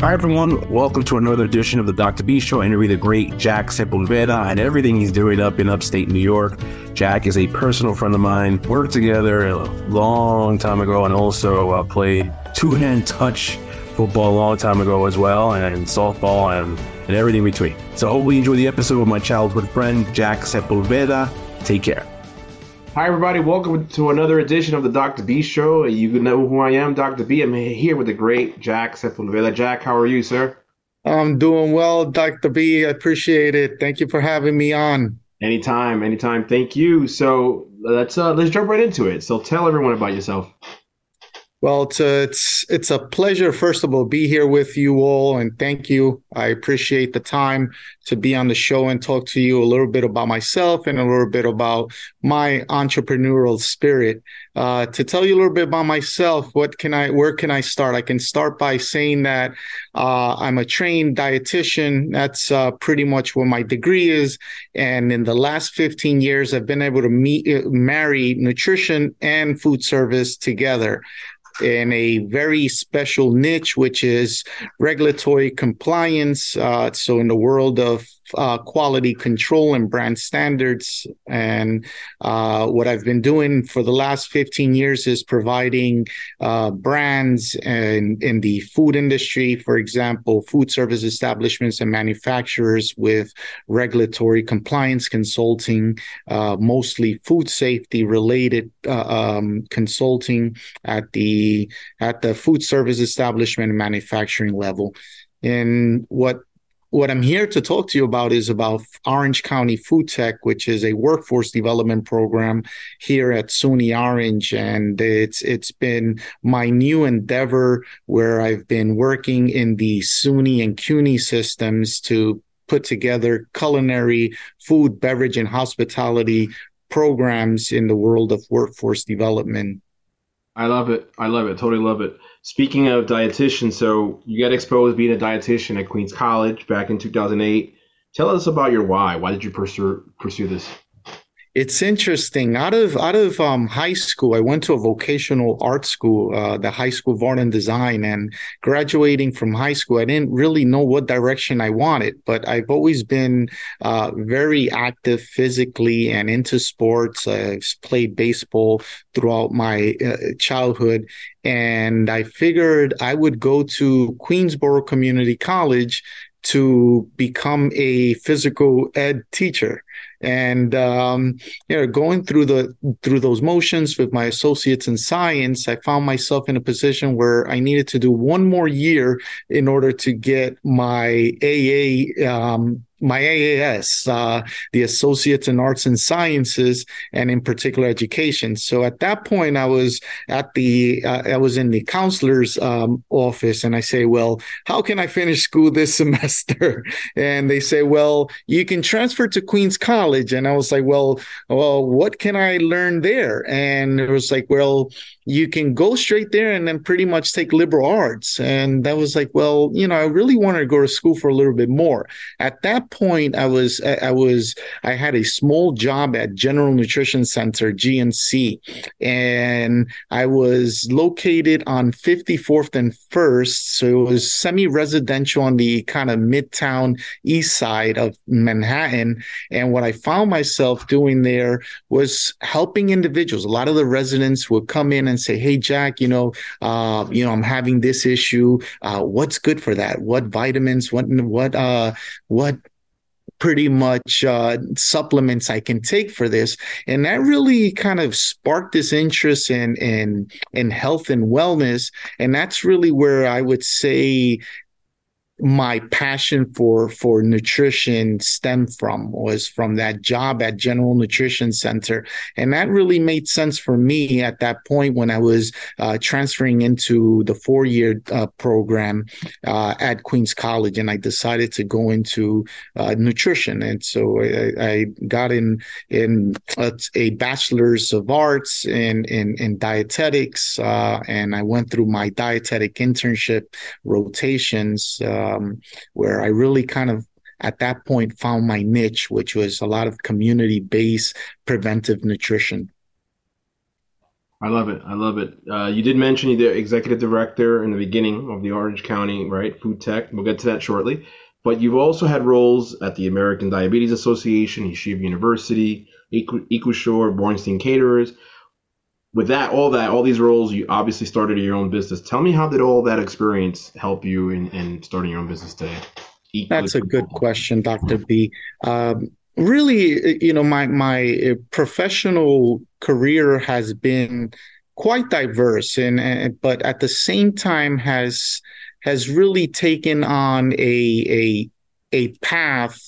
Hi, everyone. Welcome to another edition of the Dr. B Show. I interview the great Jhack Sepulveda and everything he's doing up in upstate New York. Jhack is a personal friend of mine. Worked together a long time ago and also uh, played two hand touch football a long time ago as well, and softball and, and everything in between. So, hopefully, you enjoy the episode with my childhood friend, Jhack Sepulveda. Take care. Hi, everybody. Welcome to another edition of the Dr. B Show. You know who I am, Dr. B. I'm here with the great Jhack Sepulveda. Jhack, how are you, sir? I'm doing well, Dr. B. I appreciate it. Thank you for having me on. Anytime, anytime. Thank you. So let's uh, let's jump right into it. So tell everyone about yourself. Well, it's a, it's it's a pleasure, first of all, to be here with you all, and thank you. I appreciate the time to be on the show and talk to you a little bit about myself and a little bit about my entrepreneurial spirit. Uh, to tell you a little bit about myself, what can I, where can I start? I can start by saying that uh, I'm a trained dietitian. That's uh, pretty much what my degree is, and in the last 15 years, I've been able to meet, uh, marry nutrition and food service together in a very special niche, which is regulatory compliance. Uh, so, in the world of uh, quality control and brand standards. And uh, what I've been doing for the last 15 years is providing uh, brands and in the food industry, for example, food service establishments and manufacturers with regulatory compliance consulting, uh, mostly food safety related uh, um, consulting at the at the food service establishment and manufacturing level. And what what I'm here to talk to you about is about Orange County Food Tech, which is a workforce development program here at SUNY Orange, and it's it's been my new endeavor where I've been working in the SUNY and CUNY systems to put together culinary, food, beverage, and hospitality programs in the world of workforce development. I love it. I love it. Totally love it. Speaking of dietitian, so you got exposed being a dietitian at Queens College back in 2008. Tell us about your why. Why did you pursue pursue this? It's interesting. Out of out of um, high school, I went to a vocational art school, uh, the High School of Art and Design. And graduating from high school, I didn't really know what direction I wanted. But I've always been uh, very active physically and into sports. I've played baseball throughout my uh, childhood, and I figured I would go to Queensborough Community College to become a physical ed teacher and um, you know going through the through those motions with my associates in science i found myself in a position where i needed to do one more year in order to get my aa um, my AAS, uh, the Associates in Arts and Sciences, and in particular education. So at that point, I was at the, uh, I was in the counselor's um, office, and I say, "Well, how can I finish school this semester?" and they say, "Well, you can transfer to Queens College." And I was like, "Well, well, what can I learn there?" And it was like, "Well, you can go straight there and then pretty much take liberal arts." And that was like, "Well, you know, I really wanted to go to school for a little bit more." At that point, I was I was I had a small job at General Nutrition Center (GNC), and I was located on 54th and First, so it was semi-residential on the kind of midtown east side of Manhattan. And what I found myself doing there was helping individuals. A lot of the residents would come in and say, "Hey, Jhack, you know, uh, you know, I'm having this issue. Uh, what's good for that? What vitamins? What what uh, what pretty much uh, supplements I can take for this, and that really kind of sparked this interest in in in health and wellness, and that's really where I would say my passion for for nutrition stemmed from was from that job at General Nutrition Center, and that really made sense for me at that point when I was uh, transferring into the four year uh, program uh, at Queens College, and I decided to go into uh, nutrition, and so I, I, got in in a, a, bachelor's of arts in in, in dietetics, uh, and I went through my dietetic internship rotations. Uh, um, where I really kind of at that point found my niche, which was a lot of community based preventive nutrition. I love it. I love it. Uh, you did mention you're the executive director in the beginning of the Orange County, right? Food Tech. We'll get to that shortly. But you've also had roles at the American Diabetes Association, Yeshiva University, EcoSure, Bornstein Caterers. With that, all that, all these roles, you obviously started your own business. Tell me how did all that experience help you in, in starting your own business today? That's a good question, Dr. B. Um, really, you know, my my professional career has been quite diverse, and, and but at the same time has has really taken on a a a path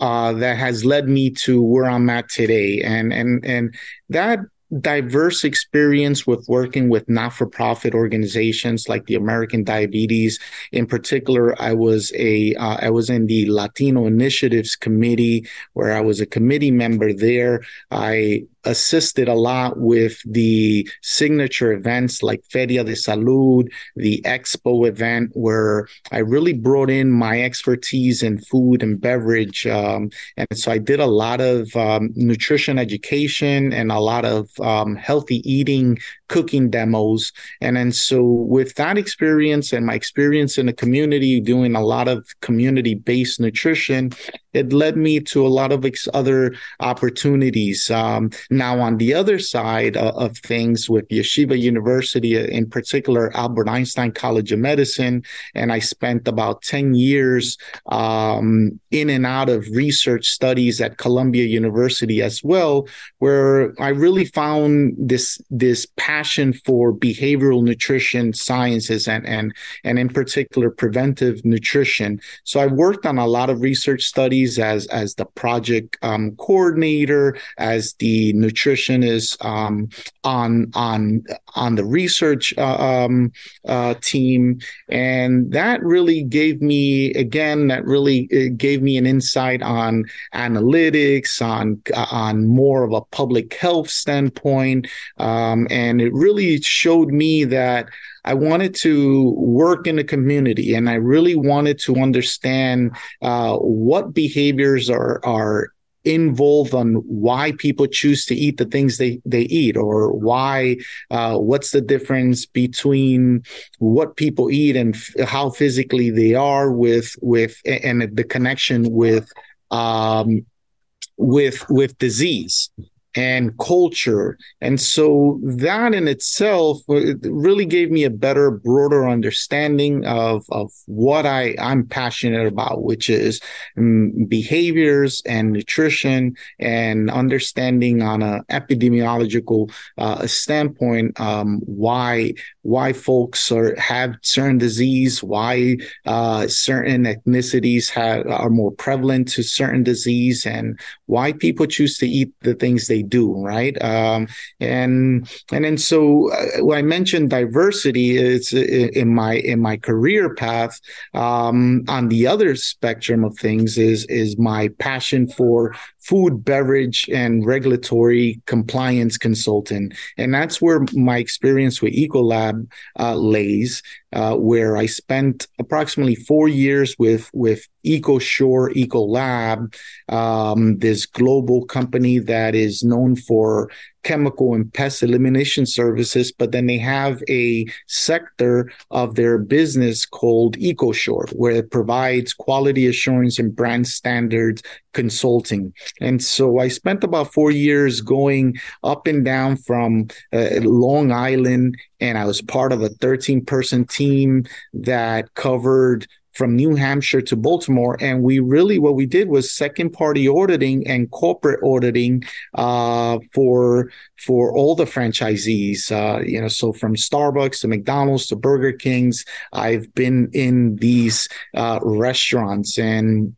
uh, that has led me to where I'm at today, and and and that diverse experience with working with not-for-profit organizations like the American Diabetes. In particular, I was a uh, I was in the Latino Initiatives Committee, where I was a committee member there. I assisted a lot with the signature events like Feria de Salud, the Expo event, where I really brought in my expertise in food and beverage. Um, and so I did a lot of um, nutrition education and a lot of um, healthy eating cooking demos. And then so with that experience and my experience in the community doing a lot of community based nutrition, it led me to a lot of ex- other opportunities. Um, now, on the other side of, of, things, with Yeshiva University, uh, in particular, Albert Einstein College of Medicine, and I spent about 10 years um, in and out of research studies at Columbia University as well, where I really found this, this passion for behavioral nutrition sciences and, and, and in particular, preventive nutrition. So I worked on a lot of research studies as as the project um, coordinator, as the nutritionist um, on on on the research uh, um, uh, team, and that really gave me again that really uh, gave me an insight on analytics, on uh, on more of a public health standpoint, um, and it really showed me that I wanted to work in the community and I really wanted to understand uh, what behaviors are are involved on why people choose to eat the things they they eat or why uh, what's the difference between what people eat and f- how physically they are with with and the connection with um, with with disease and culture. And so that in itself uh, really gave me a better, broader understanding of, of what I, I'm passionate about, which is um, behaviors and nutrition and understanding on an epidemiological uh, standpoint um, why why folks are have certain disease, why uh, certain ethnicities have are more prevalent to certain disease, and why people choose to eat the things they do, right? Um, and and then so uh, when I mentioned diversity, it's in my in my career path. Um, on the other spectrum of things is is my passion for food, beverage, and regulatory compliance consultant, and that's where my experience with Ecolab uh, lays uh, where I spent approximately four years with with EcoSure EcoLab, um, this global company that is known for chemical and pest elimination services, but then they have a sector of their business called EcoSure, where it provides quality assurance and brand standards consulting. And so I spent about four years going up and down from uh, Long Island, and I was part of a 13 person team that covered from New Hampshire to Baltimore. And we really, what we did was second party auditing and corporate auditing uh, for for all the franchisees. Uh, you know, so from Starbucks to McDonald's to Burger King's, I've been in these uh, restaurants and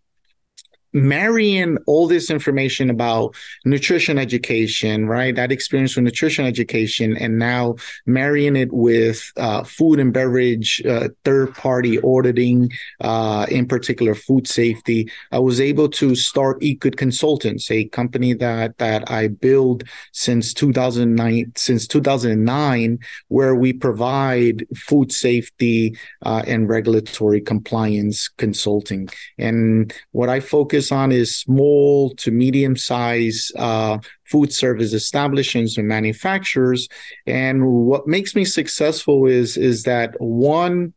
marrying all this information about nutrition education, right? That experience with nutrition education, and now marrying it with uh, food and beverage, uh, third party auditing, uh, in particular food safety. I was able to start EatGood Consultants, a company that that I built since 2009, since 2009, where we provide food safety uh, and regulatory compliance consulting. And what I focus focus on is small to medium size uh, food service establishments and manufacturers. And what makes me successful is is that one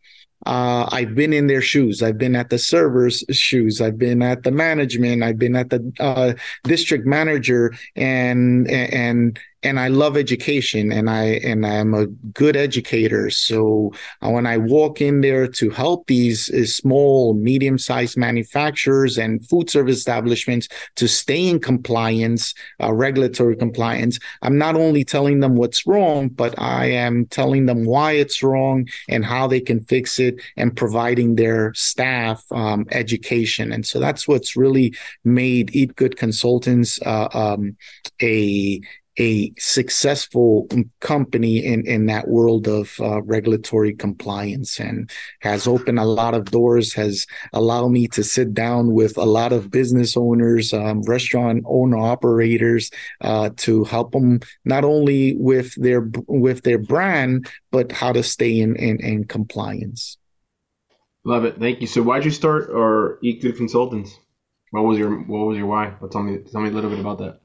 uh, I've been in their shoes. I've been at the server's shoes. I've been at the management. I've been at the uh, district manager, and and and I love education and I and I'm a good educator. So uh, when I walk in there to help these uh, small, medium-sized manufacturers and food service establishments to stay in compliance, uh, regulatory compliance, I'm not only telling them what's wrong, but I am telling them why it's wrong and how they can fix it, and providing their staff um, education. And so that's what's really made EatGood Consultants uh, um, a a successful company in, in that world of uh, regulatory compliance and has opened a lot of doors, has allowed me to sit down with a lot of business owners, um, restaurant owner operators uh, to help them not only with their with their brand, but how to stay in, in, in compliance. Love it. Thank you. So why'd you start or EatGood Consultants? What was your what was your why? But tell me tell me a little bit about that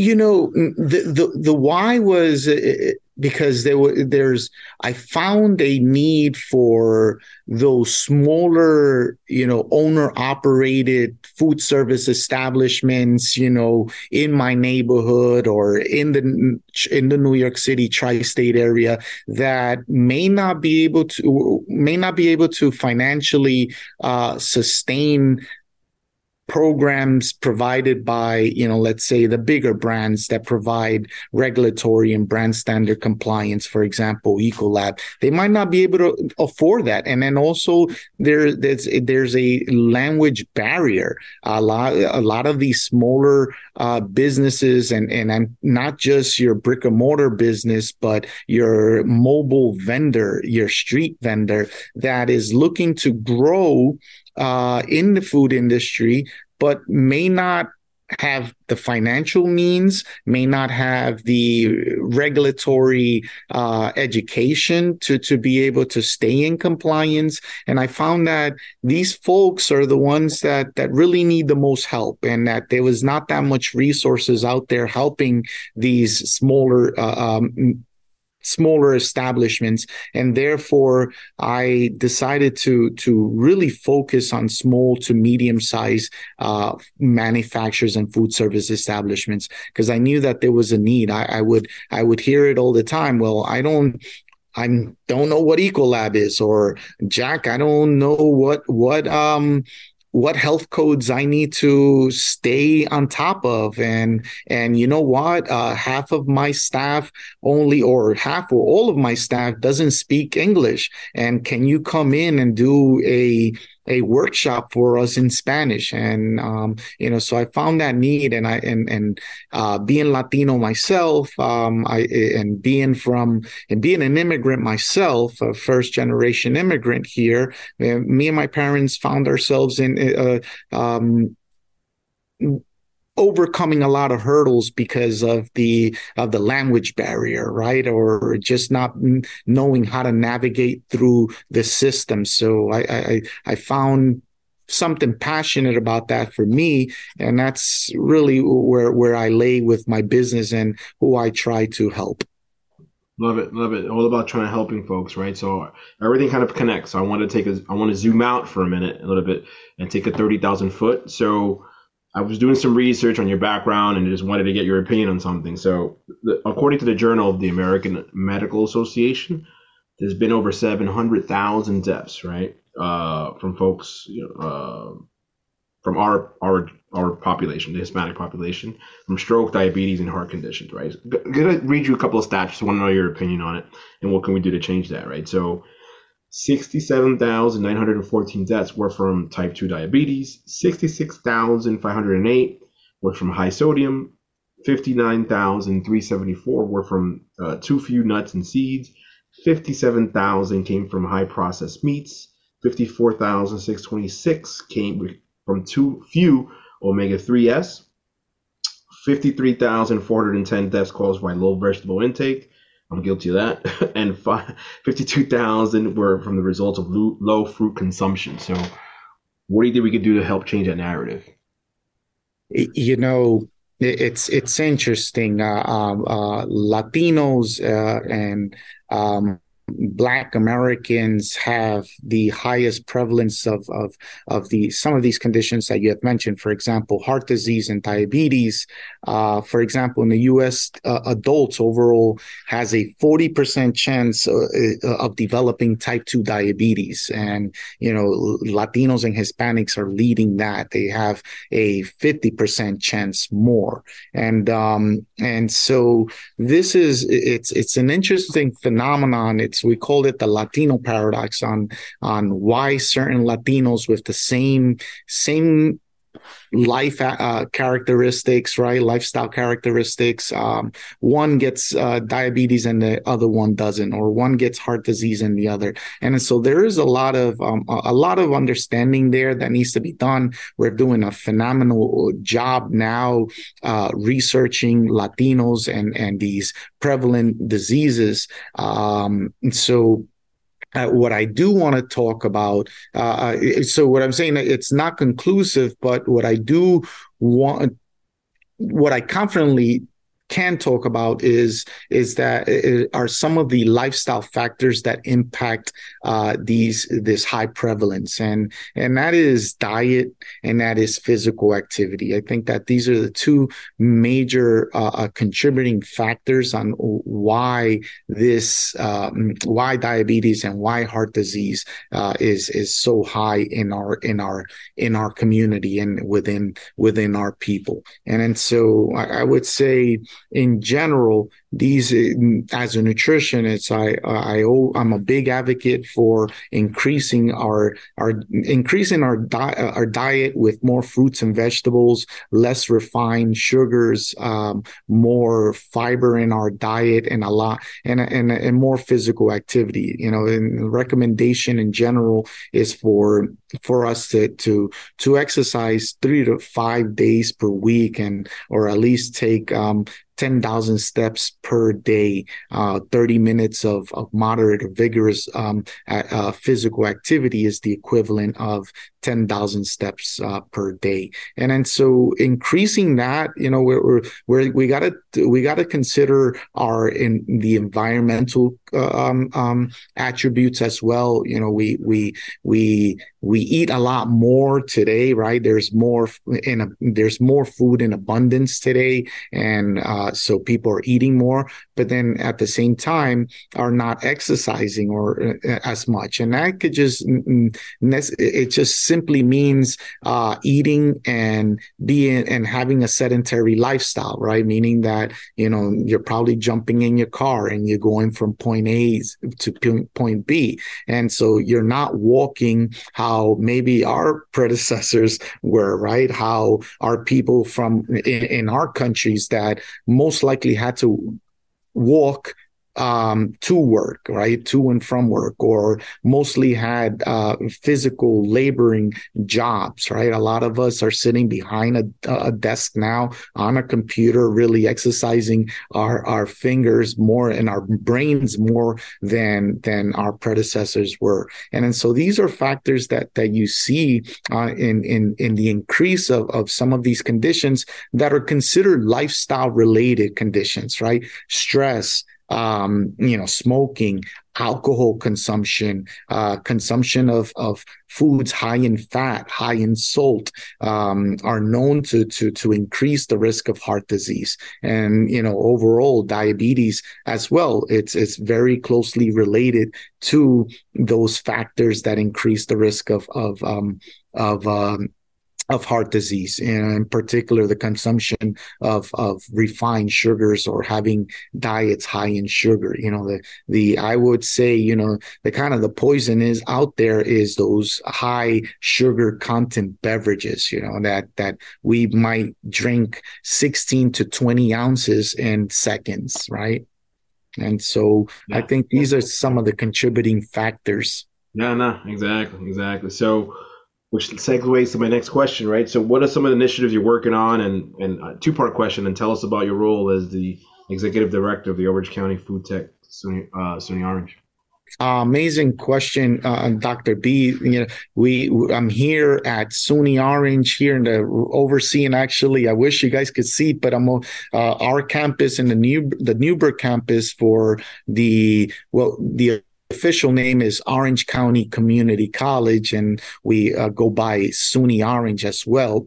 you know the the the why was uh, uh, because there were there's I found a need for those smaller you know owner operated food service establishments you know in my neighborhood or in the in the New York City tri-state area that may not be able to may not be able to financially uh, sustain programs provided by, you know, let's say the bigger brands that provide regulatory and brand standard compliance, for example, Ecolab, they might not be able to afford that. And then also there, there's there's a language barrier. A lot a lot of these smaller uh, businesses and and I'm not just your brick and mortar business, but your mobile vendor, your street vendor that is looking to grow uh, in the food industry, but may not have the financial means, may not have the regulatory uh, education to, to be able to stay in compliance. And I found that these folks are the ones that, that really need the most help and that there was not that much resources out there helping these smaller uh, um, smaller establishments and therefore i decided to to really focus on small to medium sized uh, manufacturers and food service establishments because i knew that there was a need. I, I would i would hear it all the time well i don't I don't know what Ecolab is, or Jhack, I don't know what what um what health codes I need to stay on top of. And and you know what? Uh, half of my staff only, or half or all of my staff doesn't speak English. And can you come in and do a a workshop for us in Spanish, and um, you know, so I found that need, and I and and uh, being Latino myself, um, I and being from and being an immigrant myself, a first generation immigrant here, uh, me and my parents found ourselves in. Uh, um, overcoming a lot of hurdles because of the of the language barrier right or just not knowing how to navigate through the system so i i, I found something passionate about that for me and that's really where where i lay with my business and who i try to help Love it, love it. All about trying to helping folks, right? So everything kind of connects. So I want to take a, I want to zoom out for a minute, a little bit, and take a thirty thousand foot. So I was doing some research on your background and just wanted to get your opinion on something. So, the, according to the Journal of the American Medical Association, there's been over 700,000 deaths, right, uh, from folks, you know, uh, from our our our population, the Hispanic population, from stroke, diabetes, and heart conditions, right? I'm gonna read you a couple of stats. Just want to know your opinion on it, and what can we do to change that, right? So, 67,914 deaths were from type 2 diabetes, 66,508 were from high sodium, 59,374 were from uh, too few nuts and seeds, 57,000 came from high processed meats, 54,626 came from too few omega 3s, 53,410 deaths caused by low vegetable intake, I'm guilty of that. and 52,000 were from the results of low fruit consumption. So, what do you think we could do to help change that narrative? you know, it's it's interesting. Uh, um, uh, Latinos uh, and um, Black Americans have the highest prevalence of, of, of the some of these conditions that you have mentioned. For example, heart disease and diabetes. Uh, for example, in the U.S., uh, adults overall has a 40% chance uh, uh, of developing type 2 diabetes. And, you know, Latinos and Hispanics are leading that. They have a 50% chance more. And, um, and so this is, it's, it's an interesting phenomenon. It's we called it the Latino paradox on on why certain Latinos with the same same life uh, characteristics, right? Lifestyle characteristics. Um, one gets uh, diabetes and the other one doesn't, or one gets heart disease and the other. And so there is a lot of um, a lot of understanding there that needs to be done. We're doing a phenomenal job now uh, researching Latinos and and these prevalent diseases. Um, so uh, what I do want to talk about, uh, uh so what I'm saying, it's not conclusive, but what I do want, what I confidently can talk about is is that are some of the lifestyle factors that impact uh, these this high prevalence and and that is diet and that is physical activity. I think that these are the two major uh, uh contributing factors on why this um, why diabetes and why heart disease uh, is is so high in our in our in our community and within within our people. And and so I, I would say in general, these as a nutritionist, I I I'm a big advocate for increasing our our increasing our diet our diet with more fruits and vegetables, less refined sugars, um, more fiber in our diet, and a lot and and and more physical activity. You know, and recommendation in general is for for us to to to exercise three to five days per week and or at least take um, 10,000 steps per day, uh, 30 minutes of, of moderate or vigorous um, uh, physical activity is the equivalent of 10,000 steps uh, per day. And then so increasing that, you know, we're, we're, we're we got to, we got to consider our in the environmental um, um, attributes as well. You know, we, we, we, we eat a lot more today, right? There's more in a, there's more food in abundance today. And uh, so people are eating more, but then at the same time are not exercising or uh, as much. And that could just, it just simply means uh, eating and being and having a sedentary lifestyle, right? Meaning that you know you're probably jumping in your car and you're going from point A to point B, and so you're not walking how maybe our predecessors were, right? How our people from in, in our countries that most likely had to walk um, to work, right? To and from work, or mostly had uh, physical laboring jobs, right? A lot of us are sitting behind a, a, desk now on a computer, really exercising our, our fingers more and our brains more than than our predecessors were. And, and so these are factors that that you see uh, in in in the increase of, of some of these conditions that are considered lifestyle related conditions, right? Stress, um, you know, smoking, alcohol consumption, uh, consumption of, of foods high in fat, high in salt, um, are known to, to, to increase the risk of heart disease. And, you know, overall diabetes as well, it's, it's very closely related to those factors that increase the risk of, of, um, of, um, of heart disease, and in particular the consumption of of refined sugars or having diets high in sugar. You know, the the I would say, you know, the kind of the poison is out there is those high sugar content beverages, you know, that that we might drink 16 to 20 ounces in seconds, right? And so yeah. I think these are some of the contributing factors. Yeah, no, exactly, exactly. So which segues to my next question, right? So, what are some of the initiatives you're working on? And and two part question, and tell us about your role as the executive director of the Orange County Food Tech, SUNY, uh, SUNY Orange. Uh, amazing question, uh, Dr. B. You know, we I'm here at SUNY Orange here in the overseeing. Actually, I wish you guys could see, but I'm uh, our campus in the new the Newburgh campus for the well the official name is Orange County Community College, and we uh, go by SUNY Orange as well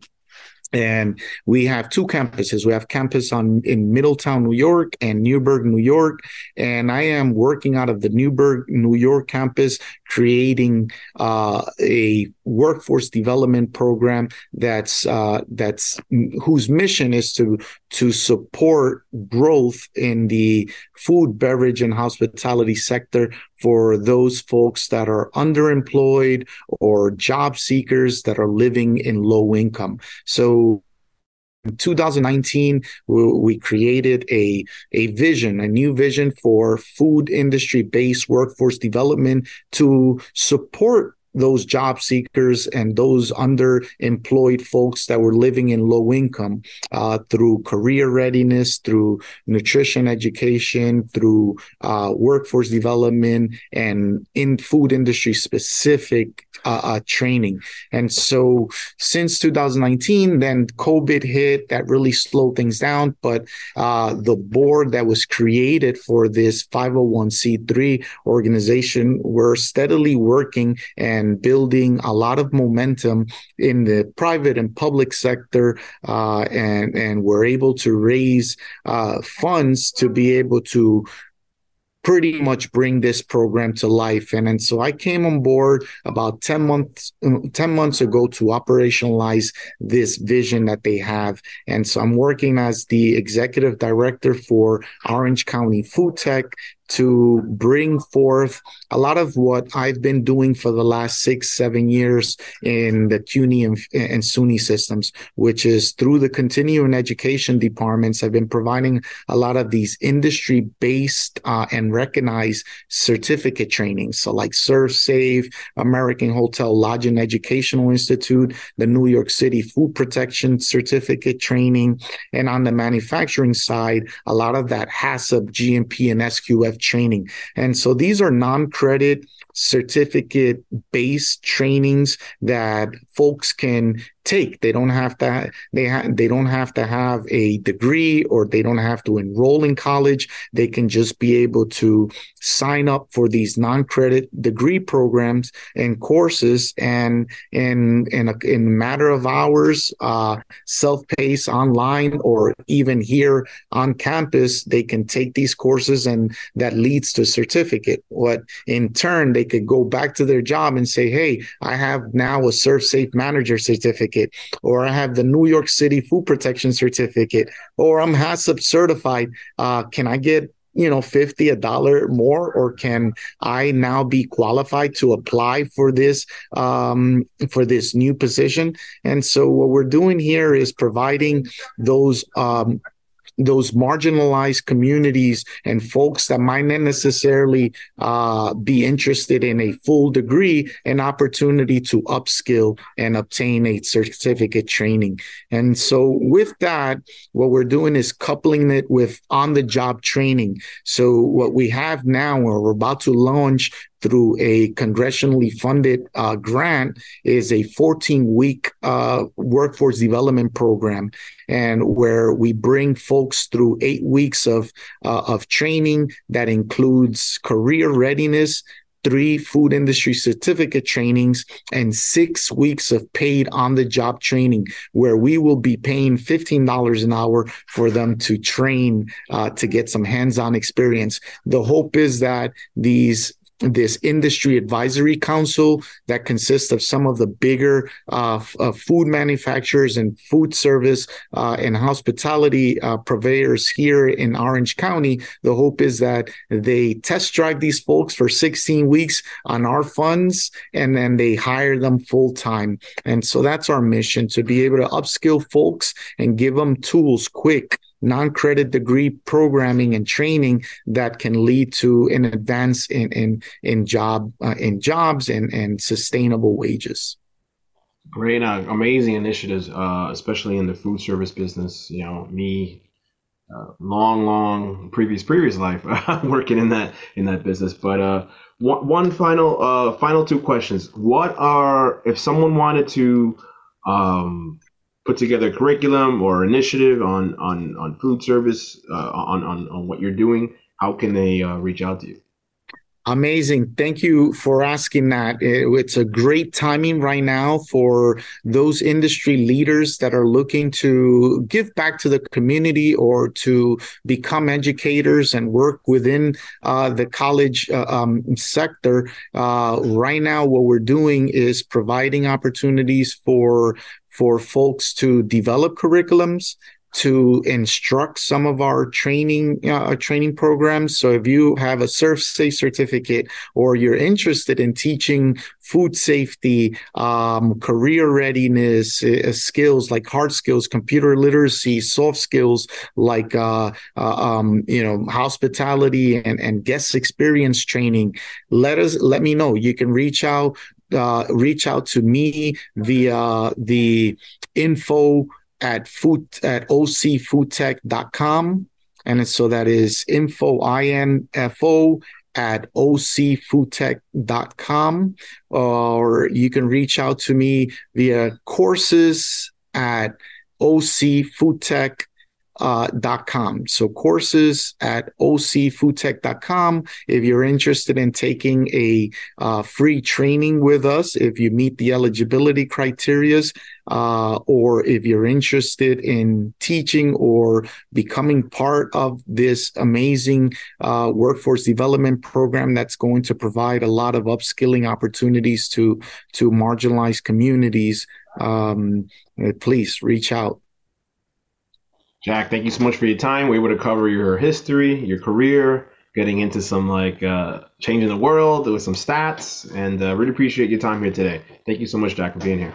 and we have two campuses. We have campus on in Middletown, New York, and Newburgh, New York. And I am working out of the Newburgh, New York campus, creating uh, a workforce development program that's uh, that's whose mission is to to support growth in the food, beverage, and hospitality sector for those folks that are underemployed or job seekers that are living in low income. So in 2019 we created a, a vision a new vision for food industry based workforce development to support those job seekers and those underemployed folks that were living in low income uh, through career readiness, through nutrition education, through uh, workforce development, and in food industry specific uh, uh training. And so since 2019, then COVID hit, that really slowed things down. But uh, the board that was created for this 501c3 organization, we're steadily working and and building a lot of momentum in the private and public sector, uh, and and we're able to raise uh, funds to be able to pretty much bring this program to life. And, and so I came on board about 10 months, 10 months ago to operationalize this vision that they have. And so I'm working as the executive director for Orange County Food Tech to bring forth a lot of what I've been doing for the last six, seven years in the CUNY and, and SUNY systems, which is through the continuing education departments. I've been providing a lot of these industry based uh, and recognized certificate trainings. So, like ServSafe, American Hotel Lodging Educational Institute, the New York City Food Protection Certificate training. And on the manufacturing side, a lot of that HACCP, GMP, and SQF training. And so these are non credit certificate based trainings that folks can take. They don't have to they ha- they don't have to have a degree or they don't have to enroll in college. They can just be able to sign up for these non-credit degree programs and courses and in in a in matter of hours uh, self-paced online or even here on campus they can take these courses and that leads to a certificate what in turn they could go back to their job and say hey I have now a ServSafe manager certificate certificate, or I have the New York City food protection certificate, or I'm HACCP certified. Uh, can I get you know 50 a dollar more or can i now be qualified to apply for this um, for this new position and so what we're doing here is providing those um, those marginalized communities and folks that might not necessarily uh, be interested in a full degree an opportunity to upskill and obtain a certificate training. And so, with that, what we're doing is coupling it with on the job training. So, what we have now, or we're about to launch through a congressionally funded uh, grant is a 14 week uh, workforce development program. And where we bring folks through eight weeks of uh, of training that includes career readiness three food industry certificate trainings and six weeks of paid on the job training where we will be paying $15 an hour for them to train uh, to get some hands-on experience. The hope is that these this industry advisory council that consists of some of the bigger uh, f- uh, food manufacturers and food service uh, and hospitality uh, purveyors here in Orange County. The hope is that they test drive these folks for 16 weeks on our funds and then they hire them full time. And so that's our mission to be able to upskill folks and give them tools quick non-credit degree programming and training that can lead to an advance in in in job uh, in jobs and and sustainable wages. Great, uh, amazing initiatives, uh, especially in the food service business. You know, me, uh, long, long previous previous life working in that in that business. But uh, one, one final uh, final two questions. What are if someone wanted to um, put together a curriculum or initiative on on on food service uh, on, on on what you're doing? How can they uh, reach out to you? Amazing. Thank you for asking that. It's a great timing right now for those industry leaders that are looking to give back to the community or to become educators and work within uh, the college uh, um, sector. Uh, right now, what we're doing is providing opportunities for for folks to develop curriculums to instruct some of our training uh, training programs. So if you have a ServSafe certificate or you're interested in teaching food safety, um, career readiness uh, skills like hard skills, computer literacy, soft skills like uh, uh, um, you know hospitality and, and guest experience training, let us let me know. You can reach out uh, reach out to me via the info at food at ocfoodtech.com. And so that is info, I-N-F-O at ocfoodtech.com. Or you can reach out to me via courses at ocfoodtech.com uh, .com. So courses at ocfoodtech.com. If you're interested in taking a uh, free training with us, if you meet the eligibility criterias, uh, or if you're interested in teaching or becoming part of this amazing uh, workforce development program that's going to provide a lot of upskilling opportunities to to marginalized communities, um, please reach out. Jhack, thank you so much for your time. We were able to cover your history, your career, getting into some like uh, changing the world with some stats, and uh, really appreciate your time here today. Thank you so much, Jhack, for being here.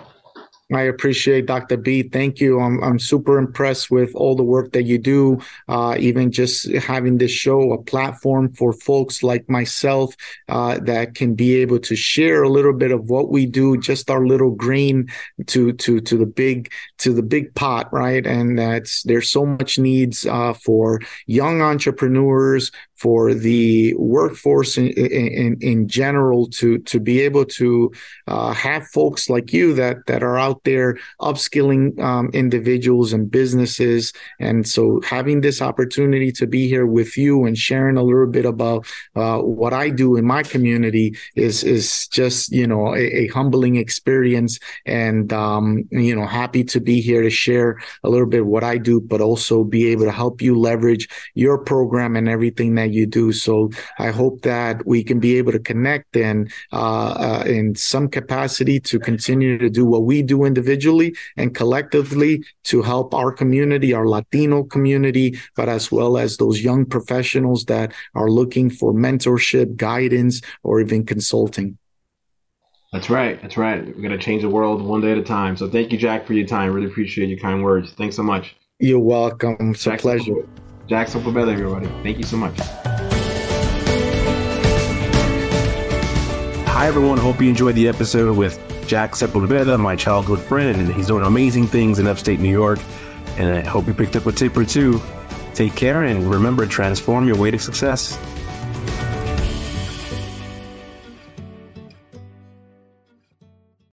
I appreciate Dr. B. Thank you. I'm, I'm super impressed with all the work that you do. Uh, even just having this show, a platform for folks like myself uh, that can be able to share a little bit of what we do, just our little grain to to to the big to the big pot, right? And that's there's so much needs uh, for young entrepreneurs, for the workforce in, in, in general to to be able to uh, have folks like you that that are out there upskilling um, individuals and businesses. And so having this opportunity to be here with you and sharing a little bit about uh, what I do in my community is is just you know a, a humbling experience. And um, you know happy to be here to share a little bit what I do but also be able to help you leverage your program and everything that you do. So I hope that we can be able to connect and uh, uh, in some capacity to continue to do what we do individually and collectively to help our community, our Latino community, but as well as those young professionals that are looking for mentorship, guidance, or even consulting. That's right. That's right. We're going to change the world one day at a time. So thank you, Jhack, for your time. Really appreciate your kind words. Thanks so much. You're welcome. It's a pleasure. Jhack Sepulveda, everybody. Thank you so much. Hi, everyone. Hope you enjoyed the episode with Jhack Sepulveda, my childhood friend, and he's doing amazing things in upstate New York. And I hope you picked up a tip or two. Take care and remember, transform your way to success.